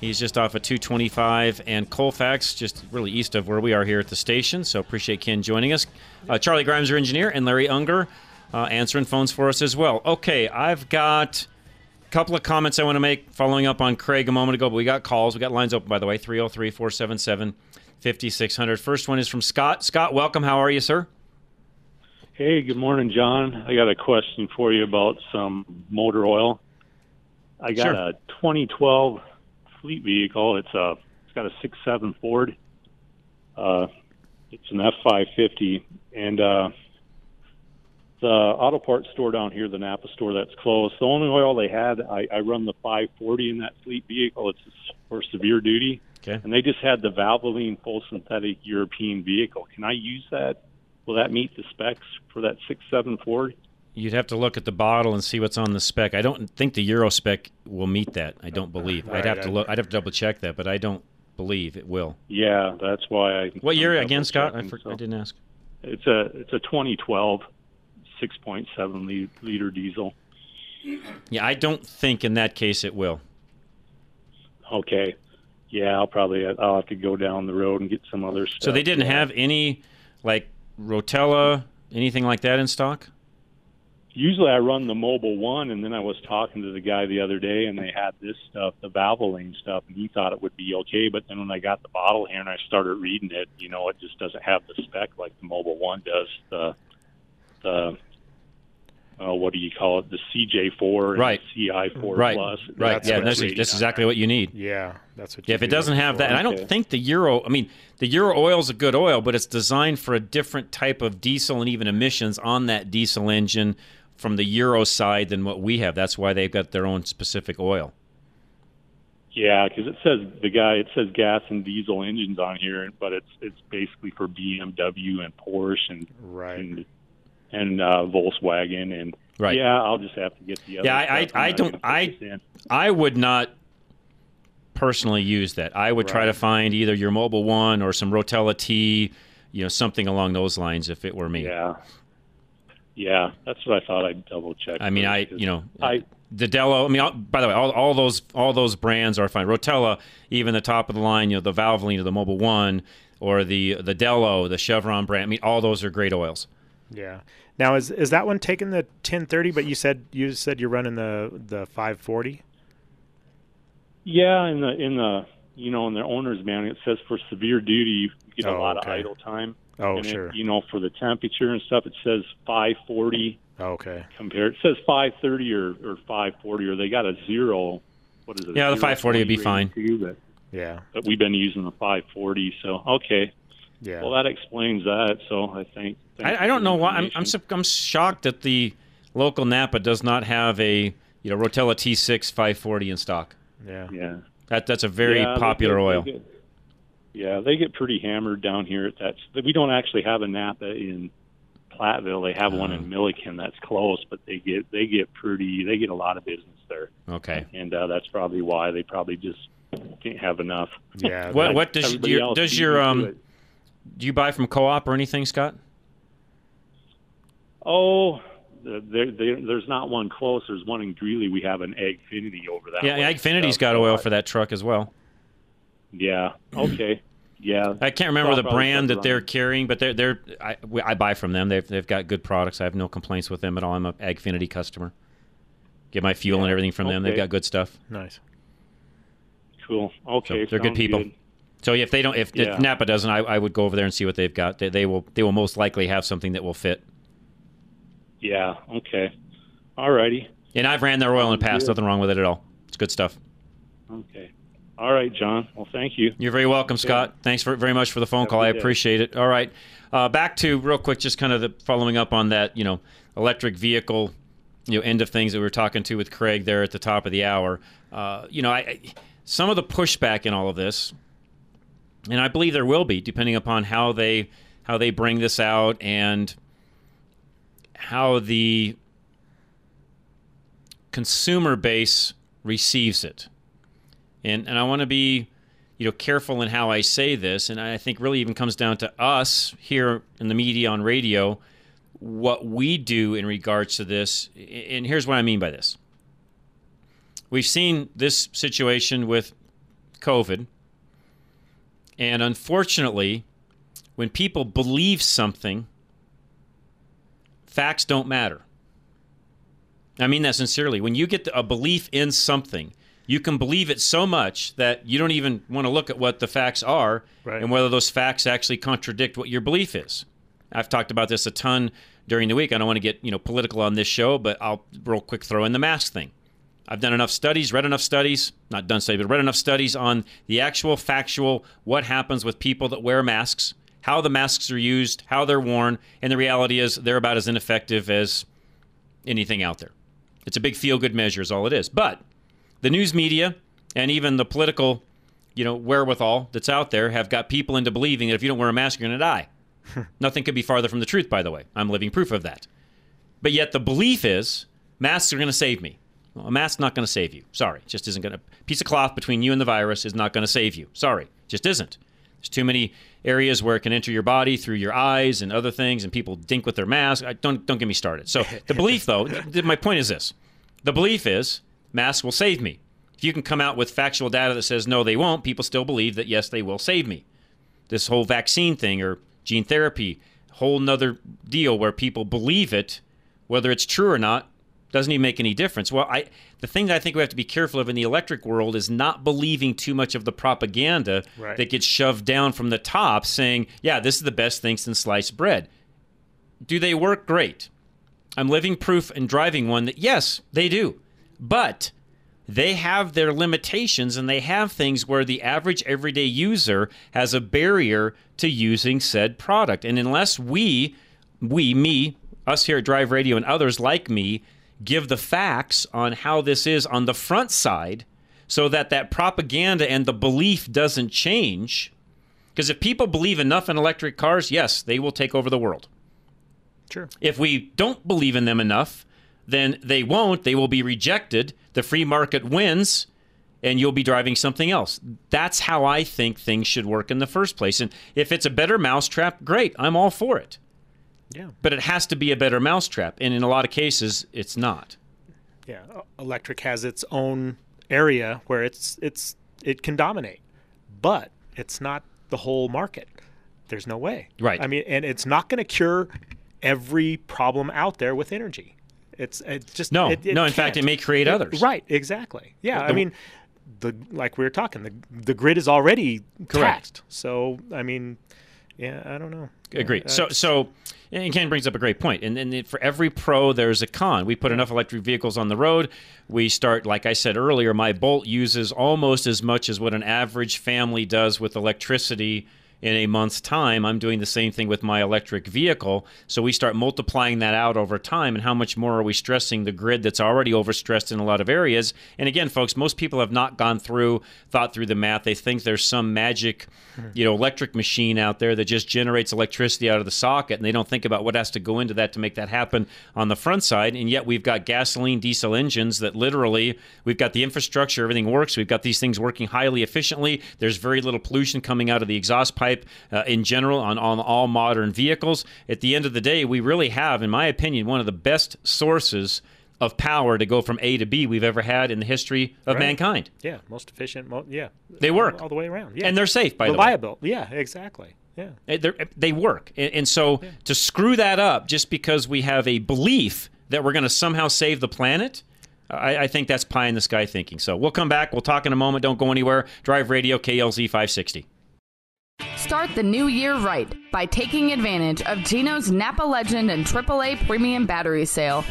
He's just off of 225 and Colfax, just really east of where we are here at the station. So appreciate Ken joining us. Uh, Charlie Grimes, our engineer, and Larry Unger uh, answering phones for us as well. Okay, I've got a couple of comments I want to make following up on Craig a moment ago, but we got calls. We got lines open, by the way 303 477 5600. First one is from Scott. Scott, welcome. How are you, sir? Hey, good morning, John. I got a question for you about some motor oil. I got Sure. a 2012 fleet vehicle. It's a it's got a six seven Ford. Uh, it's an F five fifty, and uh, the auto parts store down here, the Napa store, that's closed. The only oil they had, I, I run the five forty in that fleet vehicle. It's for severe duty, Okay. and they just had the Valvoline full synthetic European vehicle. Can I use that? Will that meet the specs for that six seven Ford? You'd have to look at the bottle and see what's on the spec. I don't think the Euro spec will meet that. I don't believe. I'd Right, have to look. I'd have to double check that, but I don't believe it will. Yeah, that's why I. What year again, Scott? I, for, so. I didn't ask. It's a it's a 2012 6.7 liter diesel. Yeah, I don't think in that case it will. Okay. Yeah, I'll probably I'll have to go down the road and get some other stuff. So they didn't have any like Rotella, anything like that in stock. Usually I run the Mobil One, and then I was talking to the guy the other day, and they had this stuff, the Valvoline stuff, and he thought it would be okay. But then when I got the bottle here and I started reading it, you know, it just doesn't have the spec like the Mobil One does. The the uh, what do you call it? The CJ4 and Right. the CI4 Right, Plus. right. That's yeah, what that's, rating that's exactly what you need. Yeah, that's what. Yeah, you'd if it doesn't have for. that, and I don't Okay. think the Euro. I mean, the Euro oil is a good oil, but it's designed for a different type of diesel and even emissions on that diesel engine from the Euro side than what we have. That's why they've got their own specific oil. Yeah, because it says the guy it says gas and diesel engines on here, but it's it's basically for BMW and Porsche and Right. and, and uh, Volkswagen and Right. Yeah, I'll just have to get the other. Yeah, I- stuff. I- I'm I don't- I- I would not personally use that. I would try to find either your Mobil One or some Rotella T, you know, something along those lines. If it were me, Yeah, yeah, that's what I thought. I'd double check. I mean, I you know, I the Delo. I mean, all, by the way, all, all those all those brands are fine. Rotella, even the top of the line, you know, the Valvoline or the Mobil One or the the Delo, the Chevron brand. I mean, all those are great oils. Yeah. Now is is that one taking the 1030? But you said you said you're running the the 540. yeah, in the in the you know in the owner's manual it says for severe duty you get a Oh, lot okay. of idle time. Oh, and it- sure. you know for the temperature and stuff it says 540 Oh, okay. compared. It says 530 or, or 540, or they got a zero. What is it? Yeah, the 540 would be fine. too, But, Yeah. but we've been using the 540, so okay. Yeah. Well, that explains that. So I think. I, I don't know why. I'm I'm, I'm shocked that the local Napa does not have a you know Rotella T6 540 in stock. yeah. Yeah. That that's a very Yeah, they popular get- they oil. get- yeah, they get pretty hammered down here at that. We don't actually have a Napa in Platteville. They have one in Milliken that's close, but they get they get pretty. They get a lot of business there, Okay. and uh, that's probably why they probably just can't have enough. Yeah. What what does your does your um do you buy from co-op or anything, Scott? Oh, the- there, there, there's not one close. There's one in Greeley. We have an Agfinity over that. Yeah, way. Agfinity's So, got oil for that truck as well. Yeah. Okay. Yeah. I can't remember the brand that they're carrying, but they're they're I, we- I buy from them. They've they've got good products. I have no complaints with them at all. I'm a Agfinity customer. Get my fuel and everything from them. They've got good stuff. Nice. Cool. Okay. So they're good sounds people. So if they don't, if, Yeah. if Napa doesn't, I, I would go over there and see what they've got. They, they will they will most likely have something that will fit. Yeah. Okay. All righty. And I've ran their oil in the past. Good. Nothing wrong with it at all. It's good stuff. Okay. All right, John. Well, thank you. You're very welcome, Scott. Thanks for, very much for the phone Have call. I appreciate it. All right, uh, back to real quick, just kind of the, following up on that, you know, electric vehicle, you know, end of things that we were talking to with Craig there at the top of the hour. Uh, you know, I, I some of the pushback in all of this, and I believe there will be, depending upon how they how they bring this out and how the consumer base receives it. And and I want to be, you know, careful in how I say this, and I think really even comes down to us here in the media on radio, what we do in regards to this. And here's what I mean by this. We've seen this situation with COVID, and unfortunately, when people believe something, facts don't matter. I mean that sincerely. When you get a belief in something, you can believe it so much that you don't even want to look at what the facts are Right. and whether those facts actually contradict what your belief is. I've talked about this a ton during the week. I don't want to get you know political on this show, but I'll real quick throw in the mask thing. I've done enough studies, read enough studies, not done studies, but read enough studies on the actual factual what happens with people that wear masks, how the masks are used, how they're worn, and the reality is they're about as ineffective as anything out there. It's a big feel good measure, is all it is. But the news media and even the political, you know, wherewithal that's out there have got people into believing that if you don't wear a mask, you're going to die. Nothing could be farther from the truth, by the way. I'm living proof of that. But yet the belief is masks are going to save me. Well, a mask's not going to save you. Sorry, just isn't going to. Piece of cloth between you and the virus is not going to save you. Sorry, just isn't. There's too many areas where it can enter your body through your eyes and other things, and people dink with their mask. I, don't don't get me started. So the belief, though, th- my point is this: the belief is masks will save me. If you can come out with factual data that says no, they won't, people still believe that yes, they will save me. This whole vaccine thing or gene therapy, whole nother deal where people believe it, whether it's true or not, doesn't even make any difference. Well, I the thing that I think we have to be careful of in the electric world is not believing too much of the propaganda Right. that gets shoved down from the top saying, "Yeah, this is the best thing since sliced bread." Do they work great? I'm living proof and driving one that yes, they do. But they have their limitations and they have things where the average everyday user has a barrier to using said product. And unless we, we, me, us here at Drive Radio and others like me, give the facts on how this is on the front side so that that propaganda and the belief doesn't change. Because if people believe enough in electric cars, yes, they will take over the world. Sure. If we don't believe in them enough, then they won't. They will be rejected. The free market wins, and you'll be driving something else. That's how I think things should work in the first place. And if it's a better mousetrap, great. I'm all for it. Yeah. But it has to be a better mousetrap. And in a lot of cases, it's not. Yeah. Electric has its own area where it's it's it can dominate, but it's not the whole market. There's no way. Right. I mean, and it's not going to cure every problem out there with energy. It's it just No, it- it no, in fact, can't. it may create others. Right. Exactly. Yeah. I mean, the like we were talking, the the grid is already Correct. taxed. So I mean, yeah, I don't know. Agree. Uh, So, so, and Ken brings up a great point. And, and for every pro, there's a con. We put enough electric vehicles on the road. We start, like I said earlier, my Bolt uses almost as much as what an average family does with electricity in a month's time. I'm doing the same thing with my electric vehicle. So we start multiplying that out over time. And how much more are we stressing the grid that's already overstressed in a lot of areas? And again, folks, most people have not gone through, thought through the math. They think there's some magic, hmm. you know, electric machine out there that just generates electricity out of the socket, and they don't think about what has to go into that to make that happen on the front side. And yet we've got gasoline, diesel engines that literally we've got the infrastructure, everything works. We've got these things working highly efficiently. There's very little pollution coming out of the exhaust pipe uh, in general on, on all modern vehicles. At the end of the day, we really have, in my opinion, one of the best sources of power to go from A to B we've ever had in the history of Right. mankind. yeah, most efficient. Mo- yeah, They work. all, the way around. Yeah, And they're safe, by the way. reliable. Yeah, exactly. Yeah. Uh, they're- They work. And, and so to screw that up just because we have a belief that we're going to somehow save the planet, I, I think that's pie in the sky thinking. So we'll come back. We'll talk in a moment. Don't go anywhere. Drive Radio KLZ 560. Start the new year right by taking advantage of Jeno's Napa Legend and AAA Premium Battery Sale.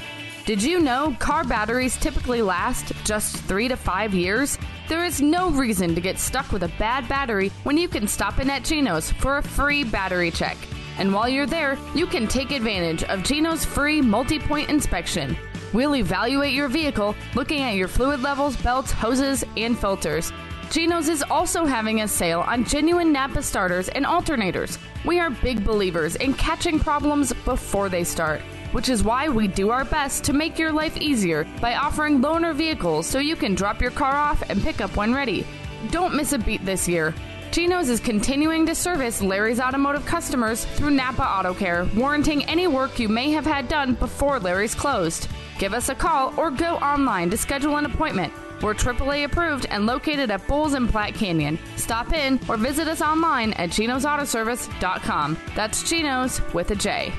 Did you know car batteries typically last just three to five years? There is no reason to get stuck with a bad battery when you can stop in at Jeno's for a free battery check. And while you're there, you can take advantage of Jeno's free multi point inspection. We'll evaluate your vehicle looking at your fluid levels, belts, hoses, and filters. Jeno's is also having a sale on genuine Napa starters and alternators. We are big believers in catching problems before they start, which is why we do our best to make your life easier by offering loaner vehicles so you can drop your car off and pick up when ready. Don't miss a beat this year. Jeno's is continuing to service Larry's automotive customers through Napa Auto Care, warranting any work you may have had done before Larry's closed. Give us a call or go online to schedule an appointment. We're AAA approved and located at Bowles and Platte Canyon. Stop in or visit us online at jenosautoservice.com. That's Jenos with a J.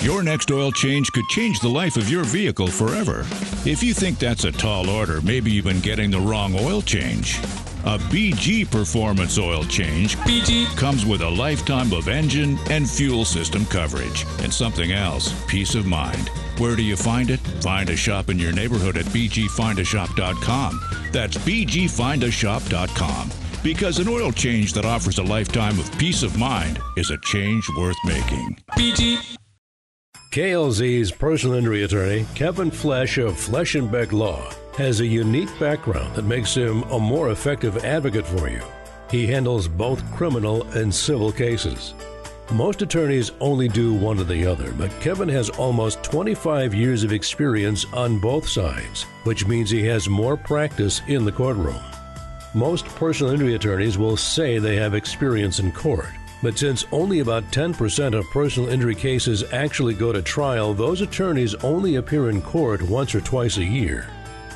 Your next oil change could change the life of your vehicle forever. If you think that's a tall order, maybe you've been getting the wrong oil change. A BG Performance oil change BG comes with a lifetime of engine and fuel system coverage and something else, peace of mind. Where do you find it? Find a shop in your neighborhood at bgfindashop.com. That's bgfindashop.com. Because an oil change that offers a lifetime of peace of mind is a change worth making. BG KLZ's personal injury attorney, Kevin Flesh of Flesh and Beck Law, has a unique background that makes him a more effective advocate for you. He handles both criminal and civil cases. Most attorneys only do one or the other, but Kevin has almost 25 years of experience on both sides, which means he has more practice in the courtroom. Most personal injury attorneys will say they have experience in court, but since only about 10% of personal injury cases actually go to trial, those attorneys only appear in court once or twice a year.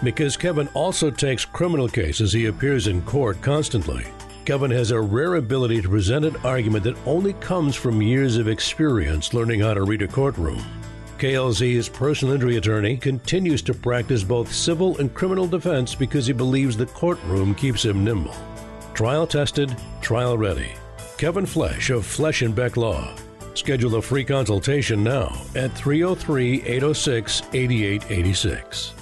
Because Kevin also takes criminal cases, he appears in court constantly. Kevin has a rare ability to present an argument that only comes from years of experience learning how to read a courtroom. KLZ's personal injury attorney continues to practice both civil and criminal defense because he believes the courtroom keeps him nimble. Trial tested, trial ready. Kevin Flesh of Flesh and Beck Law. Schedule a free consultation now at 303 806 8886.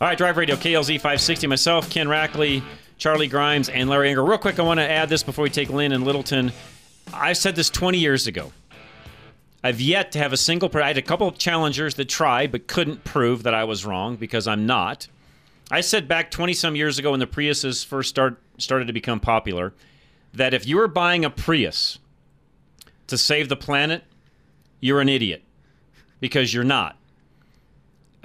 All right, Drive Radio, KLZ 560. Myself, Ken Rackley, Charlie Grimes, and Larry Unger. Real quick, I want to add this before we take Lynn and Littleton. I said this 20 years ago. I've yet to have a single. I had a couple of challengers that tried but couldn't prove that I was wrong because I'm not. I said back 20 some years ago when the Priuses first start, started to become popular that if you were buying a Prius to save the planet, you're an idiot because you're not.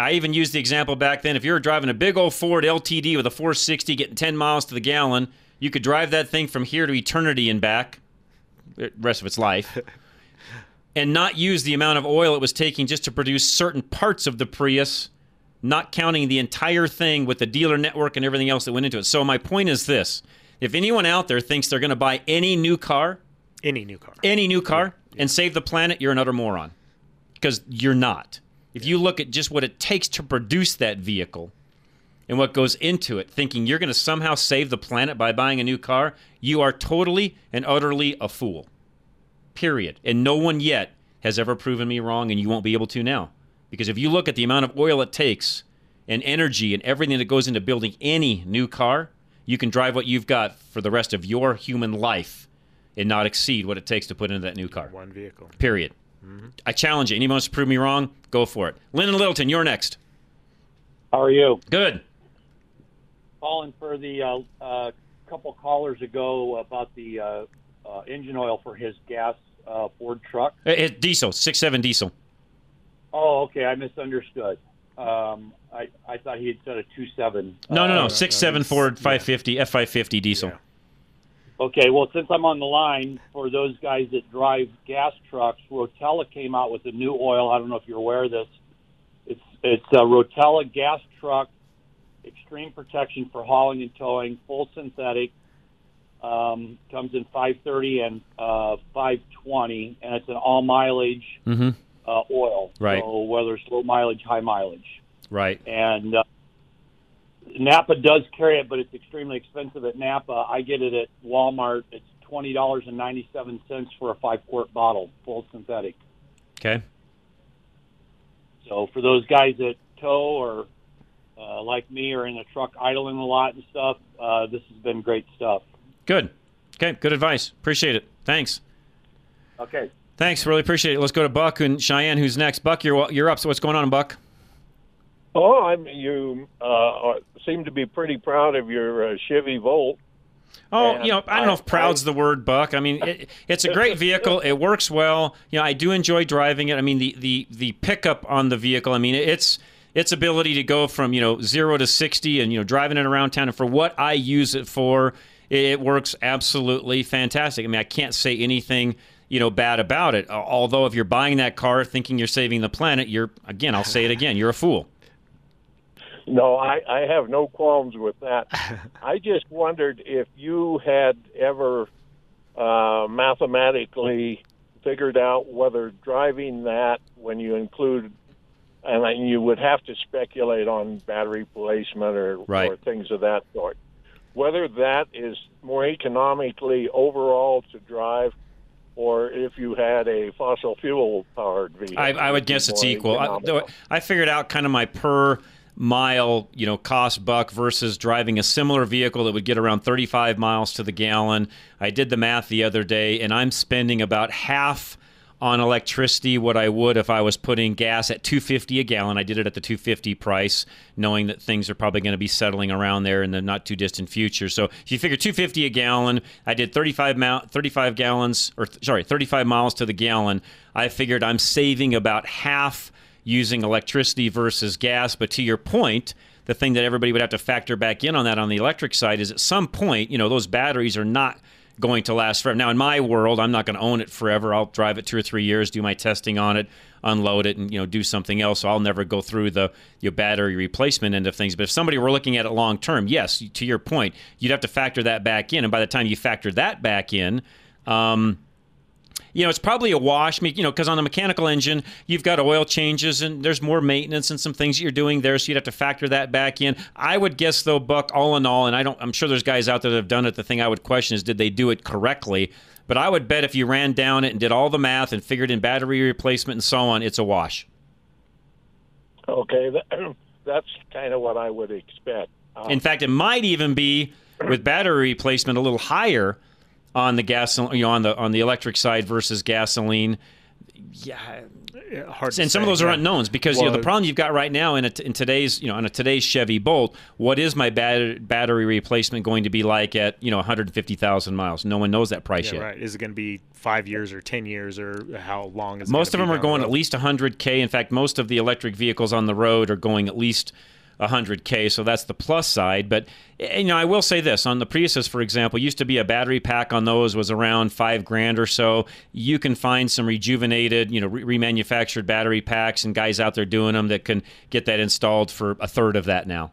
I even used the example back then. If you were driving a big old Ford LTD with a 460 getting 10 miles to the gallon, you could drive that thing from here to eternity and back, the rest of its life, and not use the amount of oil it was taking just to produce certain parts of the Prius, not counting the entire thing with the dealer network and everything else that went into it. So, my point is this if anyone out there thinks they're going to buy any new car, Any new car. any new car, and save the planet, you're an utter moron. Because you're not. If you look at just what it takes to produce that vehicle and what goes into it, thinking you're going to somehow save the planet by buying a new car, you are totally and utterly a fool. Period. And no one yet has ever proven me wrong, and you won't be able to now. Because if you look at the amount of oil it takes and energy and everything that goes into building any new car, you can drive what you've got for the rest of your human life and not exceed what it takes to put into that new car. One vehicle. Period. I challenge you. Anyone wants to prove me wrong, go for it. Lynn and Littleton, you're next. How are you? Good. Calling for the uh, uh, couple callers ago about the uh, uh, engine oil for his gas uh, Ford truck. It's diesel, six seven diesel. Oh, okay. I misunderstood. Um, I, I thought he had said a two seven. No, no, no. Uh, Six seven Ford 550 F550 diesel. Okay, well, since I'm on the line, for those guys that drive gas trucks, Rotella came out with a new oil. I don't know if you're aware of this. It's it's a Rotella gas truck, extreme protection for hauling and towing, full synthetic. Um, comes in 530 and uh, 520, and it's an all mileage Mm-hmm. uh, oil. Right. So whether it's low mileage, high mileage, Right. and uh, Napa does carry it, but it's extremely expensive at Napa. I get it at Walmart. It's twenty dollars and ninety seven cents for a five quart bottle, full synthetic. Okay. So for those guys that tow or uh, like me are in the truck idling a lot and stuff, uh, this has been great stuff. Good. Okay. Good advice. Appreciate it. Thanks. Okay. Thanks. Really appreciate it. Let's go to Buck and Cheyenne, who's next. Buck, you're you're up. So what's going on, Buck? Oh, I'm you uh, seem to be pretty proud of your uh, Chevy Volt. Oh, And you know, I don't know if proud's the word, Buck. I mean, it, it's a great vehicle. It works well. You know, I do enjoy driving it. I mean, the the the pickup on the vehicle. I mean, it's its ability to go from you know zero to sixty and you know driving it around town. And for what I use it for, it, it works absolutely fantastic. I mean, I can't say anything you know bad about it. Although, if you're buying that car thinking you're saving the planet, you're again, I'll say it again, you're a fool. No, I, I have no qualms with that. I just wondered if you had ever uh, mathematically figured out whether driving that, when you include, and you would have to speculate on battery placement or, Right. or things of that sort, whether that is more economically overall to drive. Or if you had a fossil fuel powered vehicle, I, I would guess it's equal. I, I figured out kind of my per mile, you know, cost buck versus driving a similar vehicle that would get around 35 miles to the gallon. I did the math the other day, and I'm spending about half on electricity what I would if I was putting gas at 250 a gallon. I did it at the 250 price, knowing that things are probably going to be settling around there in the not too distant future. So if you figure 250 a gallon, I did 35 mile, 35 gallons or sorry, 35 miles to the gallon. I figured I'm saving about half using electricity versus gas. But to your point, the thing that everybody would have to factor back in on that on the electric side is at some point, you know, those batteries are not going to last forever. Now, in my world, I'm not going to own it forever. I'll drive it two or three years, do my testing on it, unload it, and you know, do something else. So I'll never go through the your battery replacement end of things. But if somebody were looking at it long term, yes, to your point, you'd have to factor that back in. And by the time you factor that back in, um, you know, it's probably a wash. You know, because on the mechanical engine, you've got oil changes and there's more maintenance and some things that you're doing there, so you'd have to factor that back in. I would guess though, Buck, all in all, and I don't, I'm sure there's guys out there that have done it. The thing I would question is, did they do it correctly? But I would bet if you ran down it and did all the math and figured in battery replacement and so on, it's a wash. Okay, that, that's kind of what I would expect. Uh, In fact, it might even be with battery replacement a little higher on the gas, you know, on the on the electric side versus gasoline. Yeah, hard and some of say, those are yeah. unknowns because you know the problem you've got right now in, a, in today's you know on a today's Chevy Bolt, what is my bat- battery replacement going to be like at you know 150,000 miles? No one knows that price Yeah, yet. right. Is it going to be five years or ten years or how long is? it Most of them are going at least 100k. In fact, most of the electric vehicles on the road are going at least 100k. So that's the plus side. But eh, you know, I will say this: on the Priuses, for example, used to be a battery pack on those was around five grand or so. You can find some rejuvenated, you know, re- remanufactured battery packs, and guys out there doing them that can get that installed for a third of that now.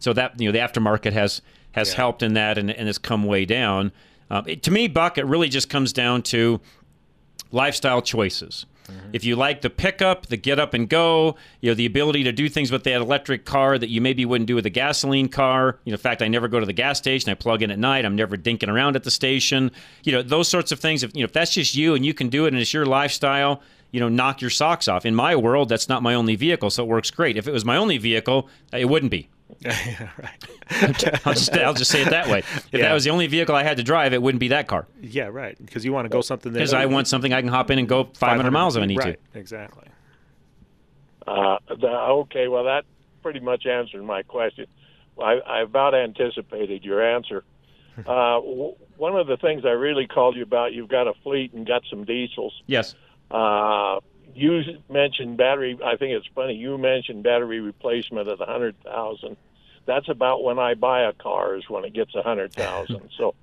So that you know, the aftermarket has has helped in that, and, and has come way down. Um, it, to me, Buck, it really just comes down to lifestyle choices. Mm-hmm. If you like the pickup, the get up and go, you know, the ability to do things with that electric car that you maybe wouldn't do with a gasoline car. You know, in fact, I never go to the gas station. I plug in at night. I'm never dinking around at the station. You know, those sorts of things. If you know, if that's just you and you can do it and it's your lifestyle, you know, knock your socks off. In my world, that's not my only vehicle, so it works great. If it was my only vehicle, it wouldn't be. I'll just I'll just say it that way. If Yeah. that was the only vehicle I had to drive, it wouldn't be that car. Yeah, right. Because you want to go something that Because I want something I can hop in and go 500 miles if I need right, to. Exactly. Uh, the, okay, well, that pretty much answered my question. I, I about anticipated your answer. Uh, w- one of the things I really called you about, you've got a fleet and got some diesels. Yes. Uh, you mentioned battery. I think it's funny. You mentioned battery replacement at a hundred thousand. That's about when I buy a car is when it gets a hundred thousand. So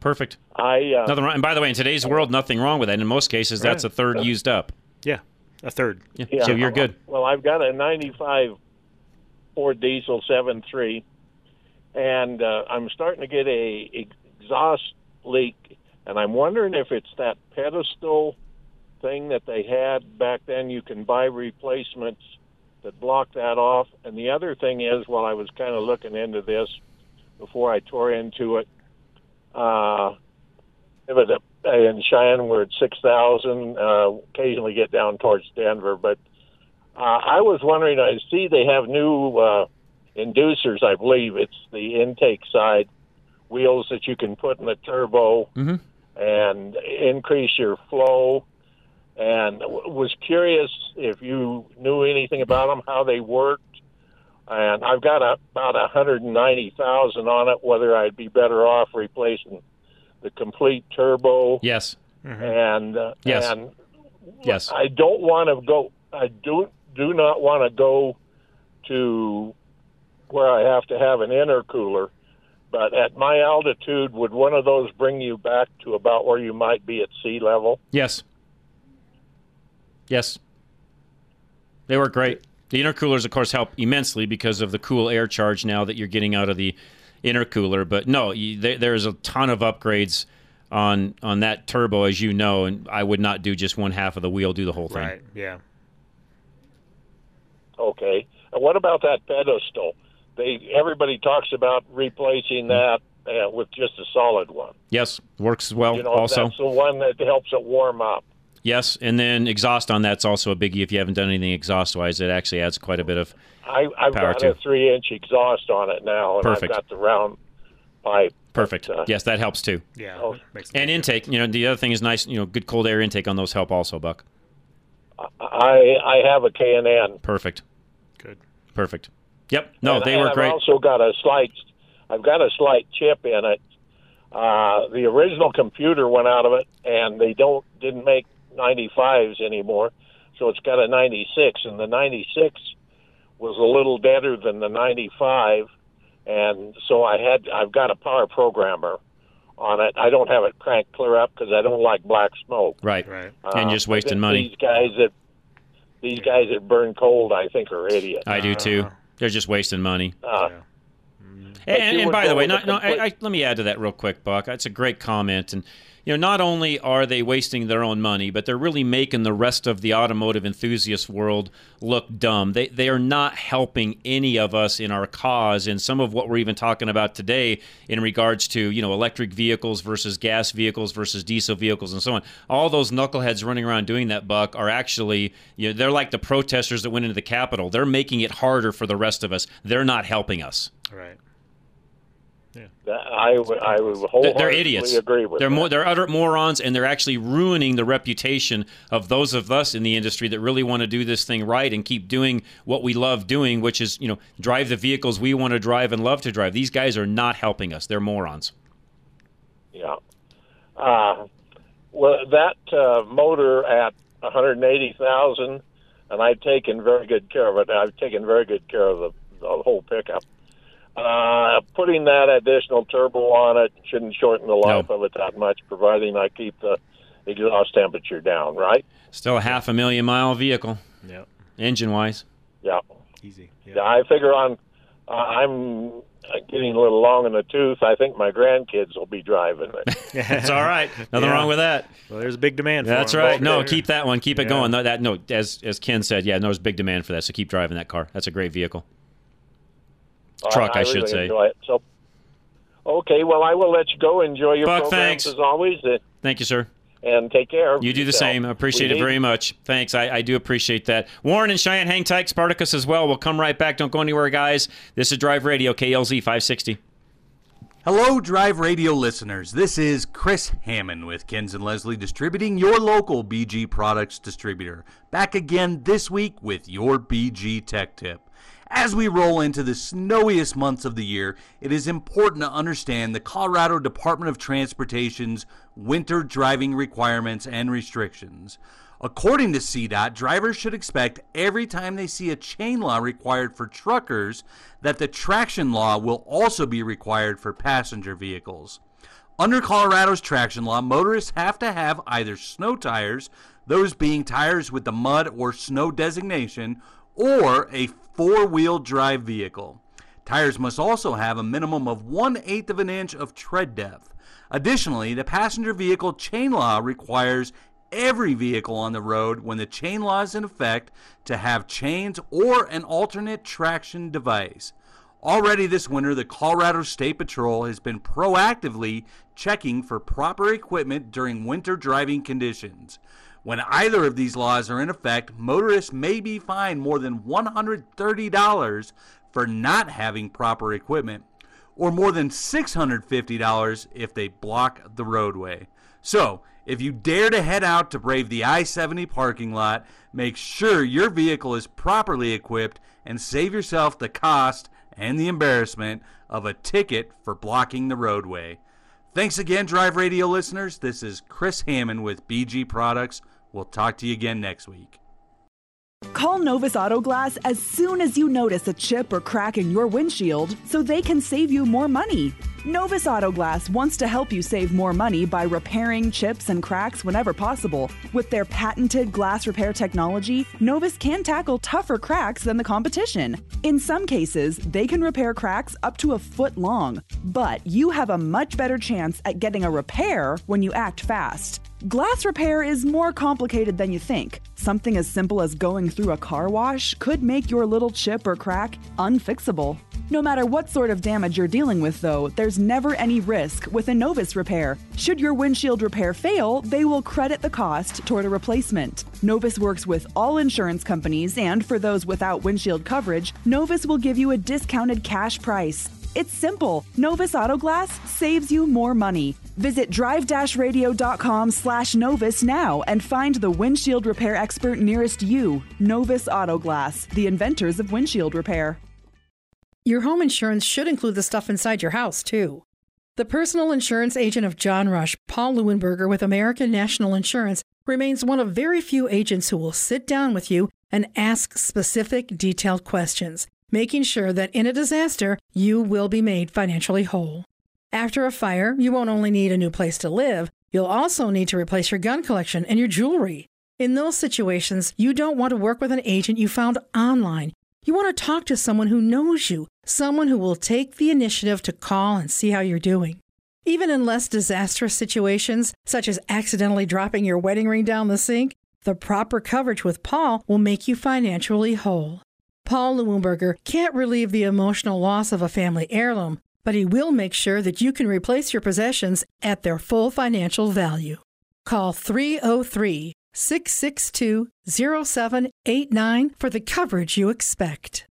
Perfect. I uh, Nothing wrong. And by the way, in today's world, nothing wrong with that. In most cases, that's a third used up. Yeah, a third. Yeah. Yeah, So you're good. Well, I've got a 95 Ford diesel 7.3, and uh, I'm starting to get a exhaust leak, and I'm wondering if it's that pedestal thing that they had back then. You can buy replacements that block that off. And the other thing is, while I was kind of looking into this before I tore into it, uh, it was a, in Cheyenne we're at six thousand. Uh, occasionally get down towards Denver, but uh, I was wondering. I see they have new uh, inducers. I believe it's the intake side wheels that you can put in the turbo Mhm. and increase your flow. And was curious if you knew anything about them, how they worked. And I've got a, about a hundred and ninety thousand on it. Whether I'd be better off replacing the complete turbo Yes. and uh, Yes. and Yes. I don't want to go. I do do not want to go to where I have to have an intercooler. But at my altitude, would one of those bring you back to about where you might be at sea level? Yes. Yes. They work great. The intercoolers, of course, help immensely because of the cool air charge now that you're getting out of the intercooler. But no, you, there, there's a ton of upgrades on on that turbo, as you know, and I would not do just one half of the wheel, do the whole thing. Right. Yeah. Okay. And what about that pedestal? They everybody talks about replacing that uh, with just a solid one. Yes, works well you know, also. that's the one that helps it warm up. Yes, and then exhaust on that's also a biggie. If you haven't done anything exhaust wise, it actually adds quite a bit of I, I've Power got to. a three-inch exhaust on it now, and Perfect. I've got the round pipe. perfect. yes, that helps too. Yeah. Oh, And intake, you know, the other thing is nice, you know, good cold air intake on those help also, Buck. I I have a K and N. Perfect. Good. Perfect. Yep. No, and, they and work I've great. also got a slight. I've got a slight chip in it. Uh, the original computer went out of it, and they don't didn't make 95s anymore, so it's got a 96, and the 96 was a little better than the 95, and so I had I've got a power programmer on it. I don't have it cranked clear up because I don't like black smoke. Right. Right. and Uh, just wasting money. These guys that these guys that burn cold, I think, are idiots. I do too. They're just wasting money. Uh, And, you and, by the way, not, no, I, I, let me add to that real quick, Buck. It's a great comment. And you know, not only are they wasting their own money, but they're really making the rest of the automotive enthusiast world look dumb. They they are not helping any of us in our cause. And some of what we're even talking about today, in regards to you know electric vehicles versus gas vehicles versus diesel vehicles and so on. All those knuckleheads running around doing that, Buck, are actually you know, they're like the protesters that went into the Capitol. They're making it harder for the rest of us. They're not helping us. Right. I would I would They're, wholeheartedly they're idiots. agree with they're that. more, they're utter morons, and they're actually ruining the reputation of those of us in the industry that really want to do this thing right and keep doing what we love doing, which is you know drive the vehicles we want to drive and love to drive. These guys are not helping us. They're morons. Yeah. Uh, well, that uh, motor at 180,000, and I've taken very good care of it. I've taken very good care of the, the whole pickup. Uh, putting that additional turbo on it shouldn't shorten the life of it that much, providing I keep the exhaust temperature down. Right? Still a half a million mile vehicle, Yeah. engine wise. Yeah. Easy. Yeah, I figure on. Uh, I'm getting a little long in the tooth. I think my grandkids will be driving it. It's all right. Nothing Yeah. wrong with that. Well, there's a big demand. for that. That's them. right. No, keep that one. Keep it Yeah. going. No, that no. As as Ken said, yeah, no, there's big demand for that. So keep driving that car. That's a great vehicle. Truck, I, should really say. Enjoy it. So, okay, well, I will let you go. Enjoy your Buck, programs thanks. as always, uh, Thank you, sir. and take care. You do the same. I appreciate We it need- very much. Thanks. I, I do appreciate that. Warren and Cheyenne, hang tight. Spartacus as well. We'll come right back. Don't go anywhere, guys. This is Drive Radio, KLZ 560. Hello, Drive Radio listeners. This is Chris Hammond with Kenz and Leslie Distributing, your local BG products distributor. Back again this week with your BG Tech Tip. As we roll into the snowiest months of the year, it is important to understand the Colorado Department of Transportation's winter driving requirements and restrictions. According to CDOT, drivers should expect every time they see a chain law required for truckers that the traction law will also be required for passenger vehicles. Under Colorado's traction law, motorists have to have either snow tires, those being tires with the mud or snow designation, or a four wheel drive vehicle. Tires must also have a minimum of one eighth of an inch of tread depth. Additionally, the passenger vehicle chain law requires every vehicle on the road when the chain law is in effect to have chains or an alternate traction device. Already this winter, the Colorado State Patrol has been proactively checking for proper equipment during winter driving conditions. When either of these laws are in effect, motorists may be fined more than $130 for not having proper equipment, or more than $650 if they block the roadway. So, if you dare to head out to brave the I 70 parking lot, make sure your vehicle is properly equipped and save yourself the cost and the embarrassment of a ticket for blocking the roadway. Thanks again, Drive Radio listeners. This is Chris Hammond with BG Products. We'll talk to you again next week. Call Novus Auto Glass as soon as you notice a chip or crack in your windshield so they can save you more money. Novus Auto Glass wants to help you save more money by repairing chips and cracks whenever possible. With their patented glass repair technology, Novus can tackle tougher cracks than the competition. In some cases, they can repair cracks up to a foot long, but you have a much better chance at getting a repair when you act fast. Glass repair is more complicated than you think. Something as simple as going through a car wash could make your little chip or crack unfixable. No matter what sort of damage you're dealing with, though, there's never any risk with a Novus repair. Should your windshield repair fail, they will credit the cost toward a replacement. Novus works with all insurance companies, and for those without windshield coverage, Novus will give you a discounted cash price. It's simple. Novus Auto Glass saves you more money. Visit drive-radio.com slash Novus now and find the windshield repair expert nearest you. Novus Auto Glass, the inventors of windshield repair. Your home insurance should include the stuff inside your house, too. The personal insurance agent of John Rush, Paul Leuenberger with American National Insurance, remains one of very few agents who will sit down with you and ask specific, detailed questions, making sure that in a disaster, you will be made financially whole. After a fire, you won't only need a new place to live, you'll also need to replace your gun collection and your jewelry. In those situations, you don't want to work with an agent you found online. You want to talk to someone who knows you, someone who will take the initiative to call and see how you're doing. Even in less disastrous situations, such as accidentally dropping your wedding ring down the sink, the proper coverage with Paul will make you financially whole. Paul Leuenberger can't relieve the emotional loss of a family heirloom, but he will make sure that you can replace your possessions at their full financial value. Call 303 662 0789 for the coverage you expect.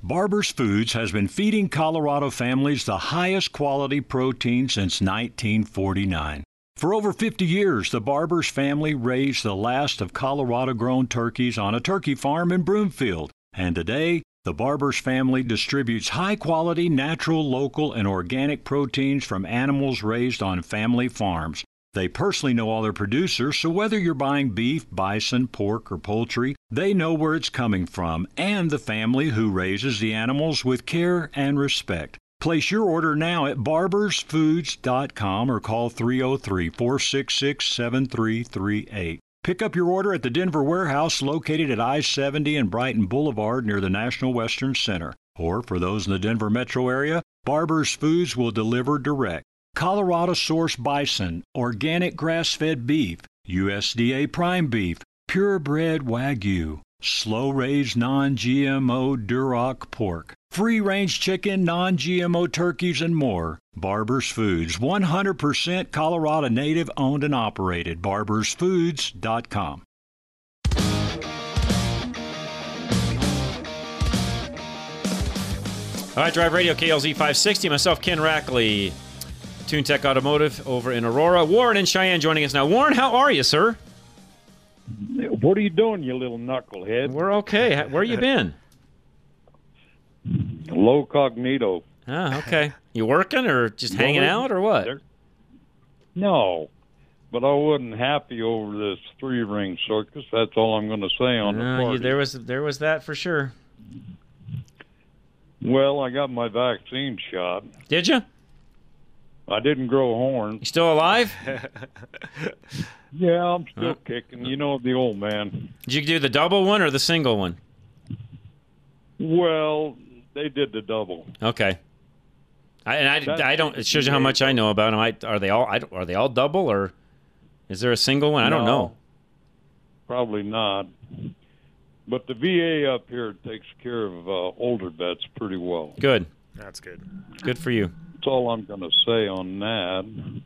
Barber's Foods has been feeding Colorado families the highest quality protein since 1949. For over 50 years, the Barber's family raised the last of Colorado grown turkeys on a turkey farm in Broomfield. And today, the Barber's family distributes high quality, natural, local, and organic proteins from animals raised on family farms. They personally know all their producers, so whether you're buying beef, bison, pork, or poultry, they know where it's coming from and the family who raises the animals with care and respect. Place your order now at barbersfoods.com or call 303 466 7338. Pick up your order at the Denver warehouse located at I 70 and Brighton Boulevard near the National Western Center. Or for those in the Denver metro area, Barber's Foods will deliver direct. Colorado source bison, organic grass fed beef, USDA prime beef, purebred Wagyu, slow raised non GMO Duroc pork, free range chicken, non GMO turkeys, and more. Barber's Foods, 100% Colorado native owned and operated. BarbersFoods.com. All right, Drive Radio, KLZ 560. Myself, Ken Rackley, Tune Tech Automotive over in Aurora. Warren and Cheyenne joining us now. Warren, how are you, sir? What are you doing, you little knucklehead? We're okay. Where you been? Low cognito. Ah, okay. You working or just hanging there- out or what? No, but I wasn't happy over this three ring circus. That's all I'm going to say on the No, you, there was there was that for sure. Well, I got my vaccine shot. Did you? I didn't grow horns. You still alive? yeah, I'm still Huh? kicking. You know the old man. Did you do the double one or the single one? Well, they did the double. Okay. I, and That's I, I don't. It shows you how much I know about them. I, are they all? I, are they all double or is there a single one? I don't know. Probably not. But the VA up here takes care of uh, older vets pretty well. Good. That's good. Good for you. That's all I'm going to say on that.